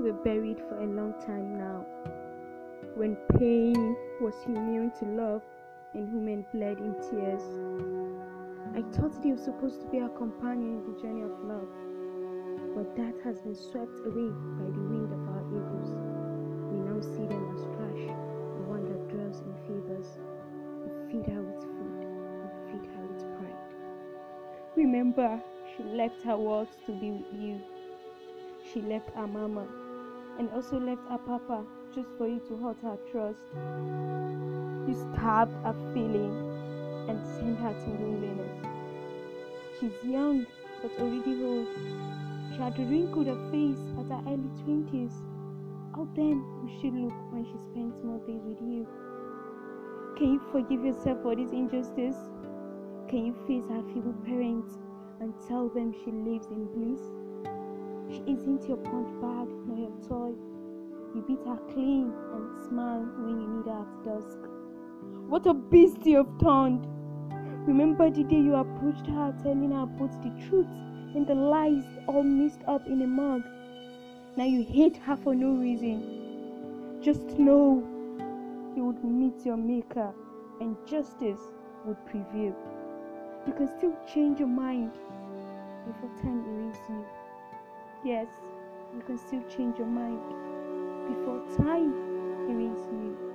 were buried for a long time now. When pain was immune to love and women bled in tears. I thought they were supposed to be our companion in the journey of love, but that has been swept away by the wind of our egos. We now see them as trash, the one that dwells in fevers. We feed her with food, we feed her with pride. Remember, she left her world to be with you. She left her mama and also left her papa just for you to hurt her trust. You stabbed her feeling and sent her to loneliness. She's young but already old. She had wrinkled her face at her early twenties. How then will she look when she spends more days with you? Can you forgive yourself for this injustice? Can you face her feeble parents and tell them she lives in bliss? She isn't your punch bag nor your toy. You beat her clean and smile when you need her at dusk. What a beast you have turned! Remember the day you approached her telling her both the truth and the lies all mixed up in a mug. Now you hate her for no reason. Just know you would meet your maker and justice would prevail. You can still change your mind before time erases you. Yes, you can still change your mind before time erases you.